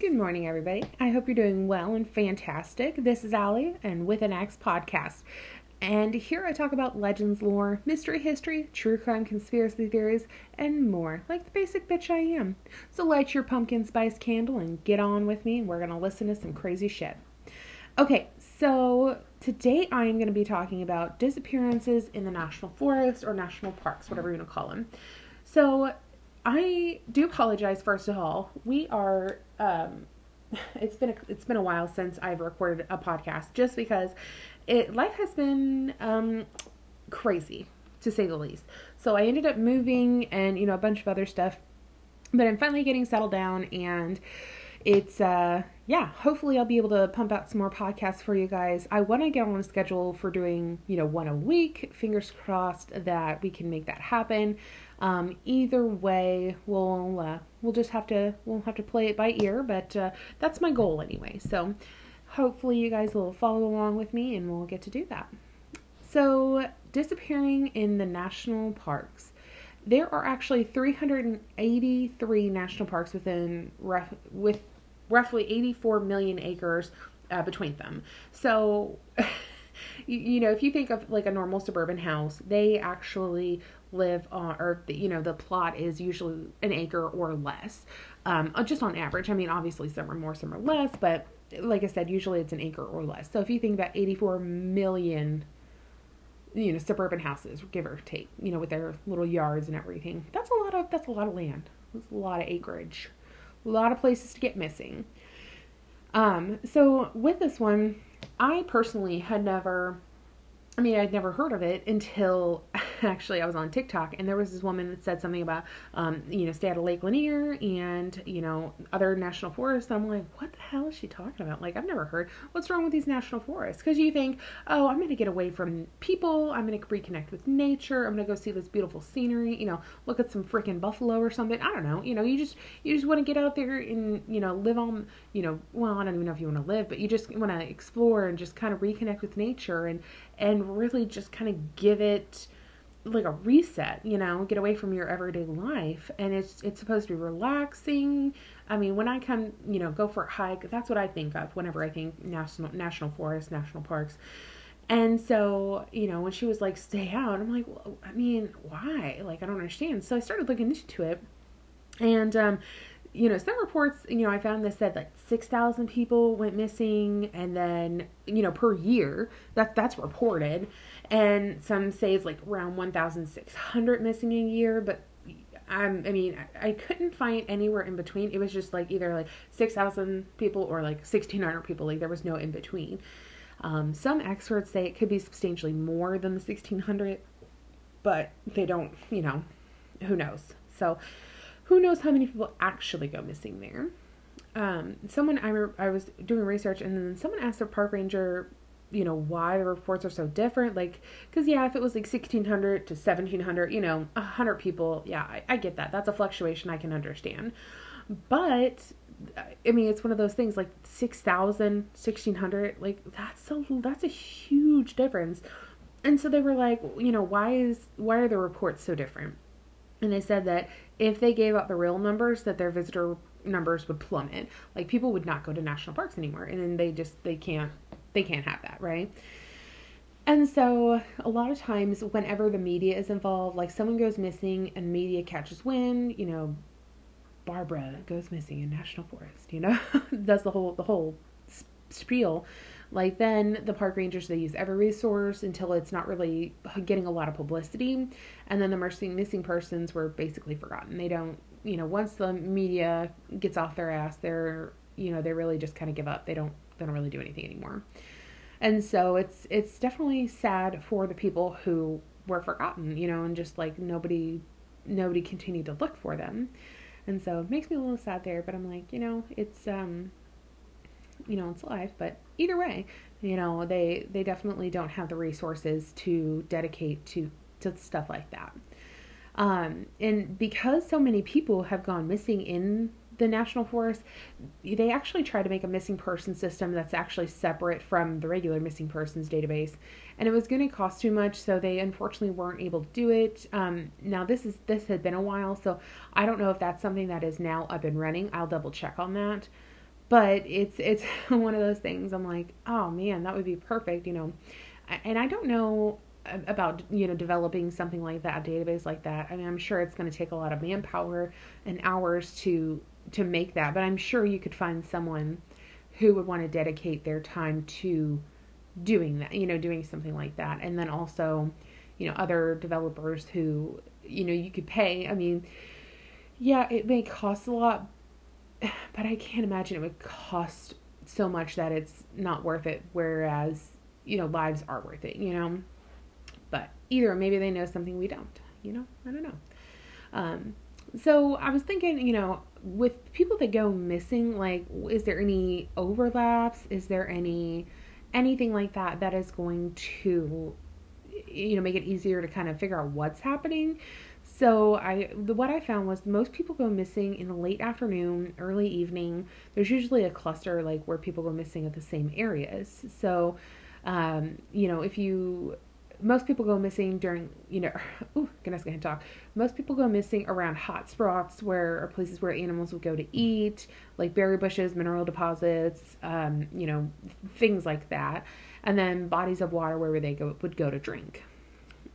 Good morning, everybody. I hope you're doing well and fantastic. This is Allie and With an Axe podcast. And here I talk about legends, lore, mystery history, true crime conspiracy theories, and more, like the basic bitch I am. So light your pumpkin spice candle and get on with me, and we're going to listen to some crazy shit. Okay, so today I am going to be talking about disappearances in the national forest or national parks, whatever you want to call them. So I do apologize first of all. We are um it's been a, it's been a while since I've recorded a podcast just because it life has been um crazy to say the least. So I ended up moving and you know a bunch of other stuff. But I'm finally getting settled down and it's uh yeah hopefully i'll be able to pump out some more podcasts for you guys i want to get on a schedule for doing you know one a week fingers crossed that we can make that happen um, either way, we'll uh, we'll just have to we'll have to play it by ear, but uh, that's my goal anyway. So hopefully you guys will follow along with me, and we'll get to do that. So disappearing in the national parks. There are actually 383 national parks within with roughly 84 million acres uh, between them. So, you, you, know, if you think of like a normal suburban house, they actually live on, or you know, the plot is usually an acre or less, um, uh, just on average. I mean, obviously some are more, some are less, but like I said, usually it's an acre or less. So if you think about 84 million, you know, suburban houses, give or take, you know, with their little yards and everything, that's a lot of that's a lot of land. That's a lot of acreage, a lot of places to get missing. Um, so with this one, I personally had never I mean, I'd never heard of it until actually I was on TikTok and there was this woman that said something about, um, you know, stay out of Lake Lanier and, you know, other national forests. I'm like, what the hell is she talking about? Like, I've never heard. What's wrong with these national forests? Because you think, oh, I'm going to get away from people. I'm going to reconnect with nature. I'm going to go see this beautiful scenery. You know, look at some freaking buffalo or something. I don't know. You know, you just you just want to get out there and you know live on. You know, well, I don't even know if you want to live, but you just want to explore and just kind of reconnect with nature and and really just kind of give it like a reset, you know, get away from your everyday life. And it's it's supposed to be relaxing. I mean, when I come, you know, go for a hike, that's what I think of whenever I think national national forests, national parks. And so, you know, when she was like, stay out, I'm like, well, I mean, why? Like, I don't understand. So I started looking into it. And um, you know, some reports, you know, I found this said like 6,000 people went missing and then, you know, per year. That that's reported. And some say it's like around 1,600 missing a year, but um, I mean, I, I couldn't find anywhere in between. It was just like either like 6,000 people or like 1,600 people. Like there was no in between. Um, some experts say it could be substantially more than the 1,600, but they don't, you know, who knows. So, who knows how many people actually go missing there? Um, someone I, re- I was doing research and then someone asked a park ranger, you know, why the reports are so different. Like, because yeah, if it was like 1600 to 1700, you know, 100 people, yeah, I, I get that. That's a fluctuation I can understand. But I mean, it's one of those things like 6,000, 1,600, like that's a, that's a huge difference. And so they were like, you know, why is, why are the reports so different? And they said that if they gave out the real numbers that their visitor numbers would plummet. Like people would not go to national parks anymore and then they just they can't they can't have that right? And so a lot of times whenever the media is involved like someone goes missing and media catches wind you know barbara goes missing in national forest you know? Does the whole the whole spiel like then the park rangers they use every resource until it's not really getting a lot of publicity. And then the missing missing persons were basically forgotten. They don't you know once the media gets off their ass they're you know they really just kind of give up. They don't they don't really do anything anymore. And so it's it's definitely sad for the people who were forgotten you know and just like nobody nobody continued to look for them. And so it makes me a little sad there but i'm like you know it's um you know it's life but either way you know they they definitely don't have the resources to dedicate to to stuff like that um, and because so many people have gone missing in the national forest, they actually try to make a missing person system that's actually separate from the regular missing persons database. And it was going to cost too much, so they unfortunately weren't able to do it. Um, now this is this had been a while, so I don't know if that's something that is now up and running. I'll double check on that. But it's it's one of those things. I'm like, oh man, that would be perfect, you know. And I don't know about you know developing something like that, database like that. I mean, I'm sure it's going to take a lot of manpower and hours to to make that, but I'm sure you could find someone who would want to dedicate their time to doing that, you know, doing something like that. And then also, you know, other developers who, you know, you could pay. I mean, yeah, it may cost a lot, but I can't imagine it would cost so much that it's not worth it. Whereas, you know, lives are worth it, you know. But either maybe they know something we don't, you know, I don't know. Um, so I was thinking, you know, with people that go missing, like, is there any overlaps? Is there any anything like that that is going to, you know, make it easier to kind of figure out what's happening? So I, the, what I found was most people go missing in the late afternoon, early evening. There's usually a cluster like where people go missing at the same areas. So, um, you know, if you most people go missing during, you know, oh goodness, I can talk. Most people go missing around hot spots where are places where animals would go to eat, like berry bushes, mineral deposits, um, you know, things like that. And then bodies of water where they go would go to drink.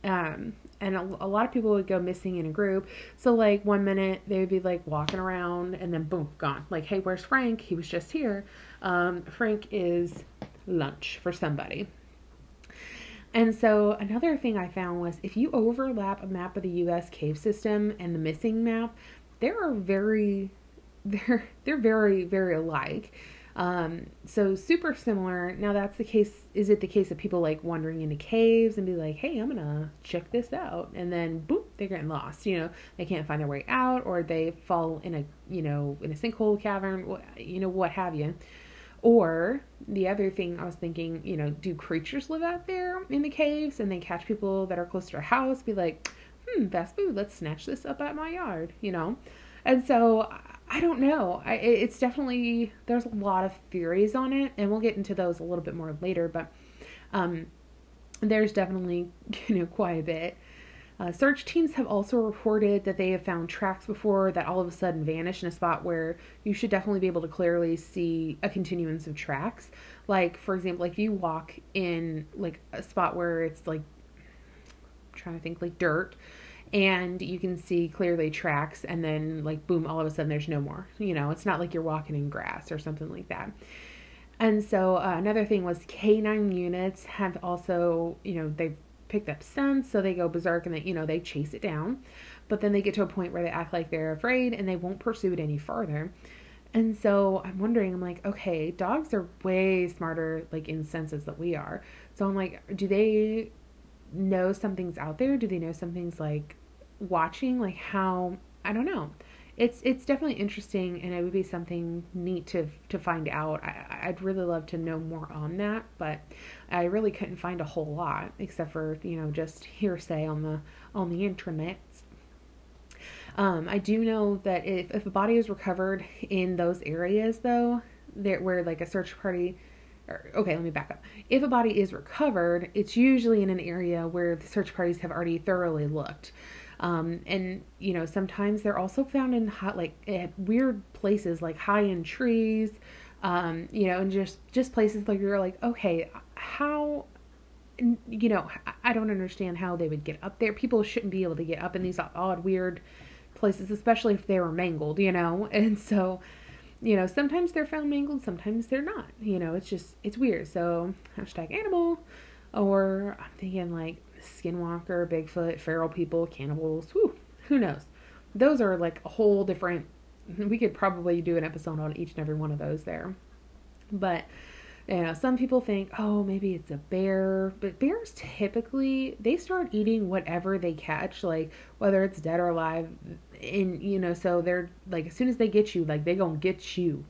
Um, and a, a, lot of people would go missing in a group. So like one minute they would be like walking around and then boom, gone. Like, hey, where's Frank? He was just here. Um, Frank is lunch for somebody. And so another thing I found was if you overlap a map of the US cave system and the missing map, they are very they're they're very very alike. Um, so super similar. Now that's the case. Is it the case of people like wandering into caves and be like, "Hey, I'm gonna check this out," and then boop, they're getting lost. You know, they can't find their way out, or they fall in a you know in a sinkhole cavern, you know, what have you. Or the other thing I was thinking, you know, do creatures live out there in the caves and they catch people that are close to a house? Be like, hmm, fast food, let's snatch this up at my yard, you know? And so I don't know. I, it's definitely, there's a lot of theories on it, and we'll get into those a little bit more later, but um, there's definitely, you know, quite a bit. Uh, search teams have also reported that they have found tracks before that all of a sudden vanish in a spot where you should definitely be able to clearly see a continuance of tracks. Like, for example, if you walk in like a spot where it's like, I'm trying to think, like dirt, and you can see clearly tracks, and then like boom, all of a sudden there's no more. You know, it's not like you're walking in grass or something like that. And so uh, another thing was canine units have also, you know, they've picked up scents, so they go berserk and they, you know, they chase it down. But then they get to a point where they act like they're afraid and they won't pursue it any further. And so I'm wondering, I'm like, okay, dogs are way smarter, like in senses that we are. So I'm like, do they know something's out there? Do they know something's like watching? Like how? I don't know it's it's definitely interesting and it would be something neat to to find out I, i'd really love to know more on that but i really couldn't find a whole lot except for you know just hearsay on the on the internet um, i do know that if, if a body is recovered in those areas though there where like a search party okay, let me back up. If a body is recovered, it's usually in an area where the search parties have already thoroughly looked. Um, and you know, sometimes they're also found in hot, like weird places, like high in trees. Um, you know, and just just places like you're like, okay, how you know, I don't understand how they would get up there. People shouldn't be able to get up in these odd, weird places, especially if they were mangled, you know? And so, you know, sometimes they're found mangled, sometimes they're not. You know, it's just, it's weird. So, hashtag animal. Or I'm thinking like Skinwalker, Bigfoot, feral people, cannibals. Whew, who knows? Those are like a whole different. We could probably do an episode on each and every one of those there. But you know, some people think, oh, maybe it's a bear, but bears typically they start eating whatever they catch, like whether it's dead or alive. And you know, so they're like as soon as they get you, like they gonna get you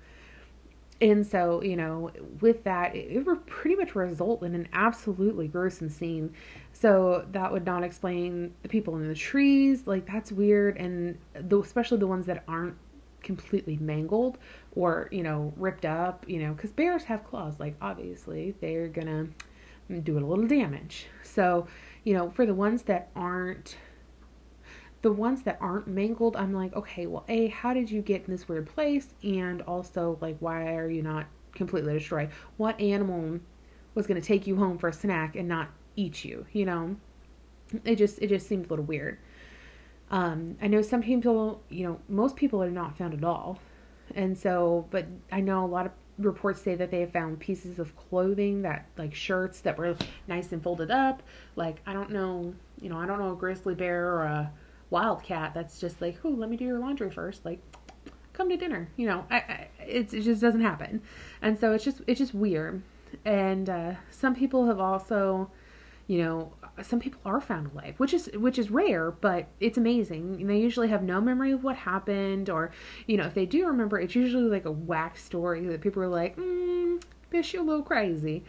and so you know with that it, it would pretty much result in an absolutely gruesome scene so that would not explain the people in the trees like that's weird and the, especially the ones that aren't completely mangled or you know ripped up you know because bears have claws like obviously they're gonna do a little damage so you know for the ones that aren't the ones that aren't mangled, I'm like, okay, well, A, how did you get in this weird place? And also, like, why are you not completely destroyed? What animal was going to take you home for a snack and not eat you, you know? It just it just seemed a little weird. Um, I know some people, you know, most people are not found at all. And so, but I know a lot of reports say that they have found pieces of clothing that like shirts that were nice and folded up. Like I don't know, you know, I don't know a grizzly bear or a wildcat that's just like, "Oh, let me do your laundry first. Like come to dinner. You know, I, I, it, it just doesn't happen. And so it's just it's just weird. And uh, some people have also, you know, some people are found alive, which is which is rare, but it's amazing. And they usually have no memory of what happened, or you know, if they do remember, it's usually like a whack story that people are like, mm, "Bitch, you a little crazy."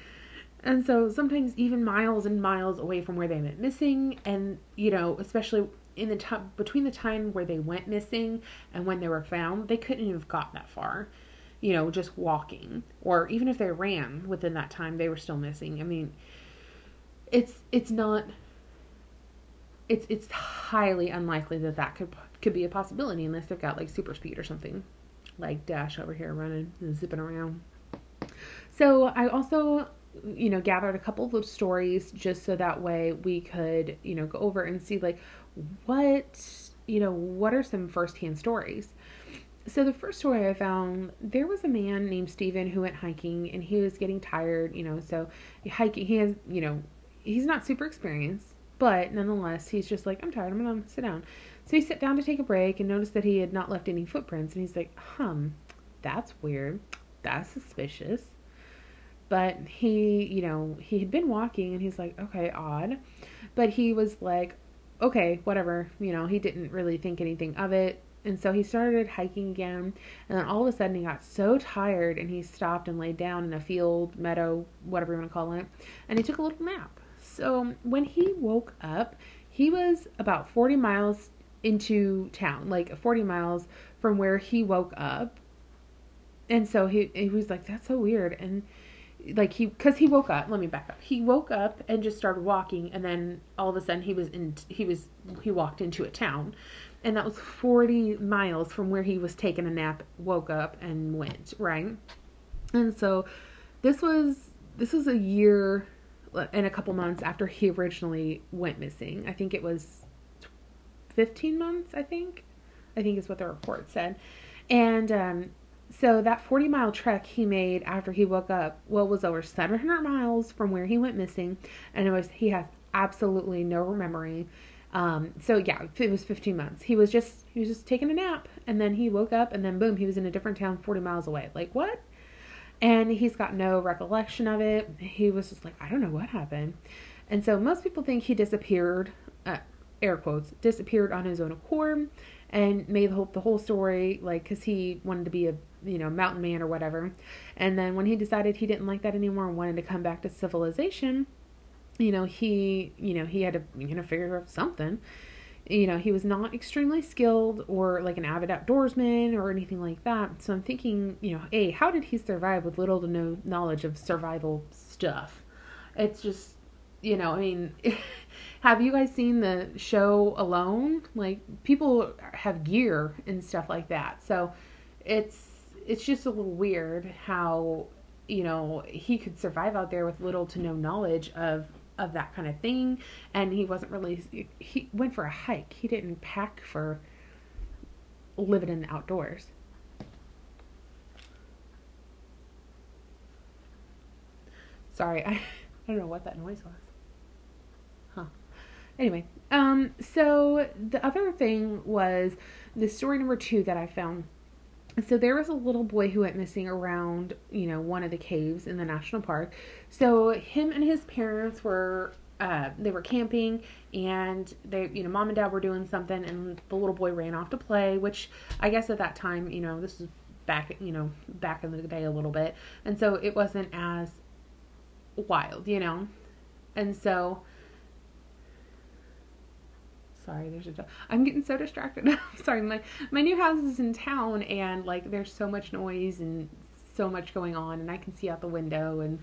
And so sometimes even miles and miles away from where they went missing, and you know, especially in the time between the time where they went missing and when they were found, they couldn't have got that far. You know, just walking, or even if they ran within that time, they were still missing. I mean, it's it's not it's it's highly unlikely that that could could be a possibility unless they've got like super speed or something. Like dash over here running and zipping around. So i also you know gathered a couple of stories just so that way we could you know go over and see like what you know what are some firsthand stories. So the first story I found, there was a man named Stephen who went hiking and he was getting tired, you know, so hiking he has, you know, he's not super experienced, but nonetheless, he's just like, I'm tired, I'm gonna sit down. So he sat down to take a break and noticed that he had not left any footprints, and he's like, hum, that's weird. That's suspicious. But he, you know, he had been walking and he's like, okay, odd. But he was like, okay, whatever. You know, he didn't really think anything of it. And so he started hiking again. And then all of a sudden he got so tired and he stopped and laid down in a field, meadow, whatever you want to call it. And he took a little nap. So um, when he woke up, he was about 40 miles into town, like 40 miles from where he woke up. And so he, he was like, that's so weird. And like he, cause he woke up, let me back up. He woke up and just started walking. And then all of a sudden he was in, he was, he walked into a town and that was 40 miles from where he was taking a nap, woke up and went, right? And so this was, this was a year in a couple months after he originally went missing. I think it was 15 months, I think. I think is what the report said. And um, so that 40 mile trek he made after he woke up, well, was over 700 miles from where he went missing. And it was, he has absolutely no memory. Um, so yeah, it was 15 months. He was just, he was just taking a nap and then he woke up and then boom, he was in a different town 40 miles away. Like what? And he's got no recollection of it. He was just like, I don't know what happened. And so most people think he disappeared, uh, air quotes, disappeared on his own accord and made the the whole story like because he wanted to be a you know mountain man or whatever. And then when he decided he didn't like that anymore and wanted to come back to civilization, you know he you know he had to you know figure out something you know, he was not extremely skilled or like an avid outdoorsman or anything like that. So I'm thinking, you know, A, how did he survive with little to no knowledge of survival stuff? It's just, you know, I mean, have you guys seen the show Alone? Like, people have gear and stuff like that. So it's, it's just a little weird how, you know, he could survive out there with little to no knowledge of of that kind of thing. And he wasn't really he went for a hike. He didn't pack for living in the outdoors. Sorry i, I don't know what that noise was. Huh. Anyway um so the other thing was the story number two that i found so there was a little boy who went missing around, you know, one of the caves in the national park. So him and his parents were uh, they were camping and they you know mom and dad were doing something and the little boy ran off to play which i guess at that time you know this is back you know back in the day a little bit and so it wasn't as wild you know and so Sorry, there's a dog. I'm getting so distracted. Sorry, my my new house is in town and like there's so much noise and so much going on and I can see out the window and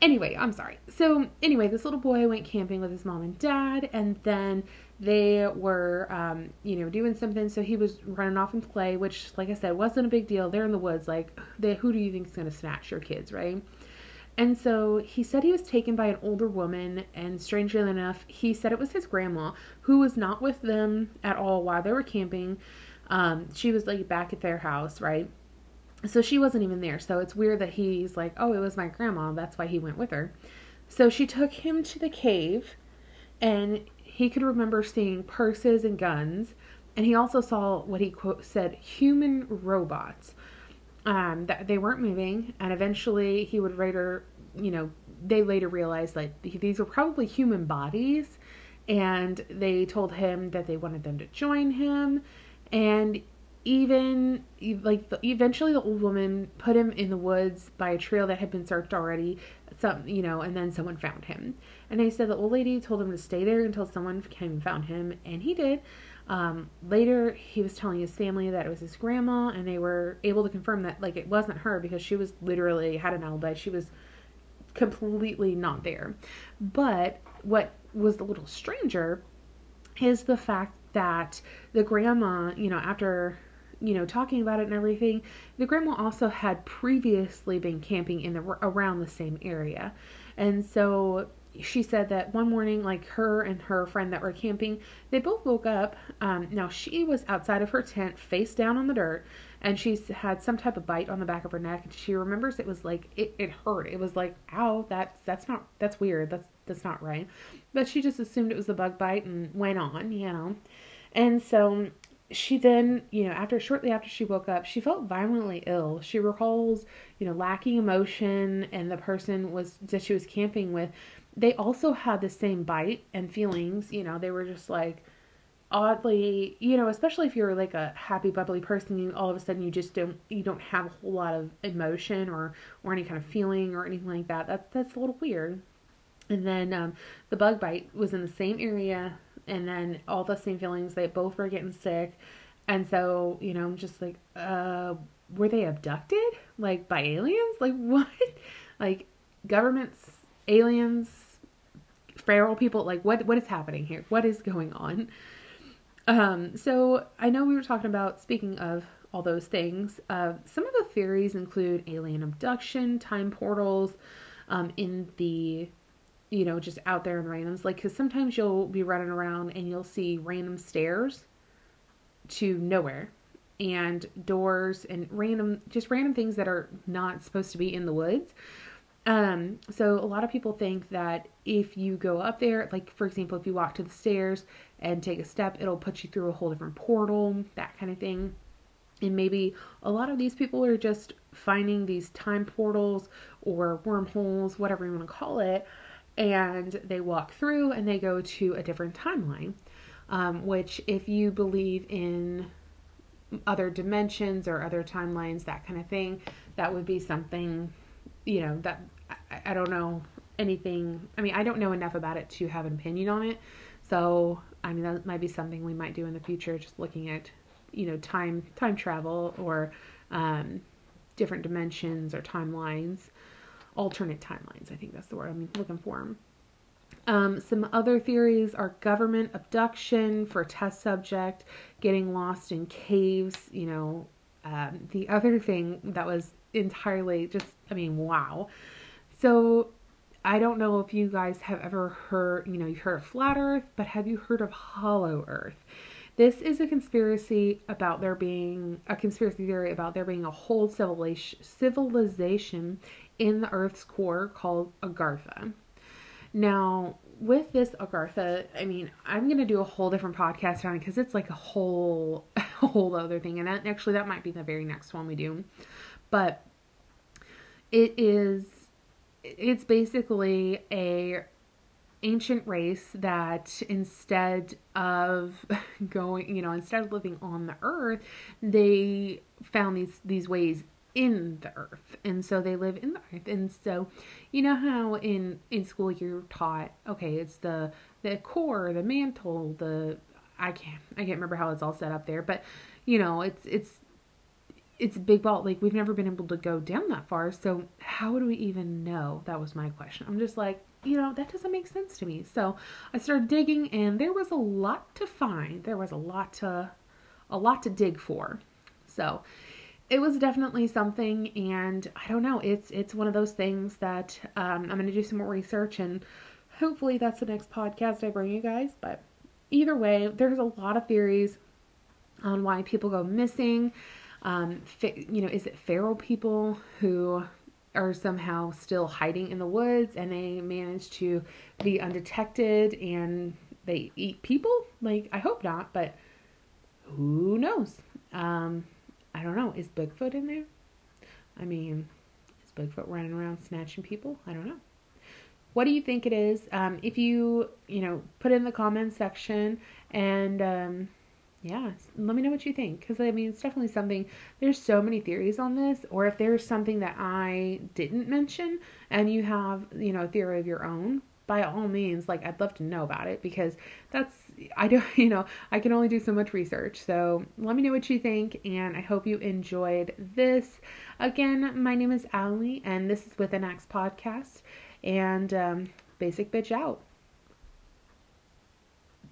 anyway, I'm sorry. So anyway, this little boy went camping with his mom and dad, and then they were, um, you know, doing something. So he was running off and play, which, like I said, wasn't a big deal. They're in the woods. Like, they, who do you think is going to snatch your kids, right? And so he said he was taken by an older woman, and strangely enough, he said it was his grandma who was not with them at all while they were camping. Um, she was like back at their house, right? So she wasn't even there. So it's weird that he's like, oh, it was my grandma. That's why he went with her. So she took him to the cave, and he could remember seeing purses and guns. And he also saw what he quote said human robots um, that they weren't moving, and eventually he would later, you know, they later realized that these were probably human bodies, and they told him that they wanted them to join him, and even like eventually the old woman put him in the woods by a trail that had been searched already some you know and then someone found him and they said the old lady told him to stay there until someone came and found him and he did um, later, he was telling his family that it was his grandma, and they were able to confirm that like it wasn't her because she was literally had an alibi. She was completely not there. But what was a little stranger is the fact that the grandma, you know, after you know talking about it and everything, the grandma also had previously been camping in the around the same area, and so she said that one morning, like her and her friend that were camping, they both woke up. Um, now she was outside of her tent, face down on the dirt, and she had some type of bite on the back of her neck. And she remembers it was like it, it hurt. It was like, ow, that's that's not that's weird. That's that's not right. But she just assumed it was a bug bite and went on, you know. And so she then, you know, after shortly after she woke up, she felt violently ill. She recalls, you know, lacking emotion, and the person was that she was camping with they also had the same bite and feelings. You know, they were just like oddly, you know, especially if you're like a happy, bubbly person, you all of a sudden you just don't you don't have a whole lot of emotion or or any kind of feeling or anything like that. That's that's a little weird. And then um, the bug bite was in the same area, and then all the same feelings. They both were getting sick, and so you know, I'm just like, uh, were they abducted like by aliens? Like what? Like governments, aliens, feral people like what what is happening here what is going on um so i know we were talking about speaking of all those things uh, some of the theories include alien abduction time portals um, in the you know just out there in the randoms like because sometimes you'll be running around and you'll see random stairs to nowhere and doors and random just random things that are not supposed to be in the woods um, so a lot of people think that if you go up there, like for example, if you walk to the stairs and take a step, it'll put you through a whole different portal, that kind of thing. And maybe a lot of these people are just finding these time portals or wormholes, whatever you want to call it, and they walk through and they go to a different timeline. Um, which, if you believe in other dimensions or other timelines, that kind of thing, that would be something you know that I, I, don't know anything i mean i don't know enough about it to have an opinion on it so i mean that might be something we might do in the future just looking at you know time time travel or um, different dimensions or timelines alternate timelines i think that's the word i'm looking for um, some other theories are government abduction for a test subject, getting lost in caves. You know, um, the other thing that was entirely just, I mean, wow. So I don't know if you guys have ever heard, you know, you've heard of flat earth, but have you heard of hollow earth? This is a conspiracy about there being a conspiracy theory about there being a whole civilization in the earth's core called Agartha. Now, with this Agartha, I mean, I'm gonna do a whole different podcast on it because it's like a whole, a whole other thing, and that, actually that might be the very next one we do but it is it's basically a ancient race that instead of going you know instead of living on the earth they found these these ways in the earth and so they live in the earth and so you know how in in school you're taught okay it's the the core the mantle the i can't i can't remember how it's all set up there but you know it's it's it's a big ball. Like we've never been able to go down that far. So how would we even know? That was my question. I'm just like, you know, that doesn't make sense to me. So I started digging and there was a lot to find. There was a lot to a lot to dig for. So it was definitely something and I don't know, it's it's one of those things that um, I'm gonna do some more research and hopefully that's the next podcast I bring you guys. But either way, there's a lot of theories on why people go missing. Um, you know, is it feral people who are somehow still hiding in the woods and they manage to be undetected and they eat people? Like, I hope not, but who knows? Um, I don't know. Is Bigfoot in there? I mean, is Bigfoot running around snatching people? I don't know. What do you think it is? Um, if you, you know, put it in the comments section and, um, yeah, let me know what you think because I mean it's definitely something. There's so many theories on this, or if there's something that I didn't mention and you have you know a theory of your own, by all means, like I'd love to know about it because that's I don't you know I can only do so much research. So let me know what you think, and I hope you enjoyed this. Again, my name is Allie, and this is with an Axe podcast, and um, Basic Bitch out.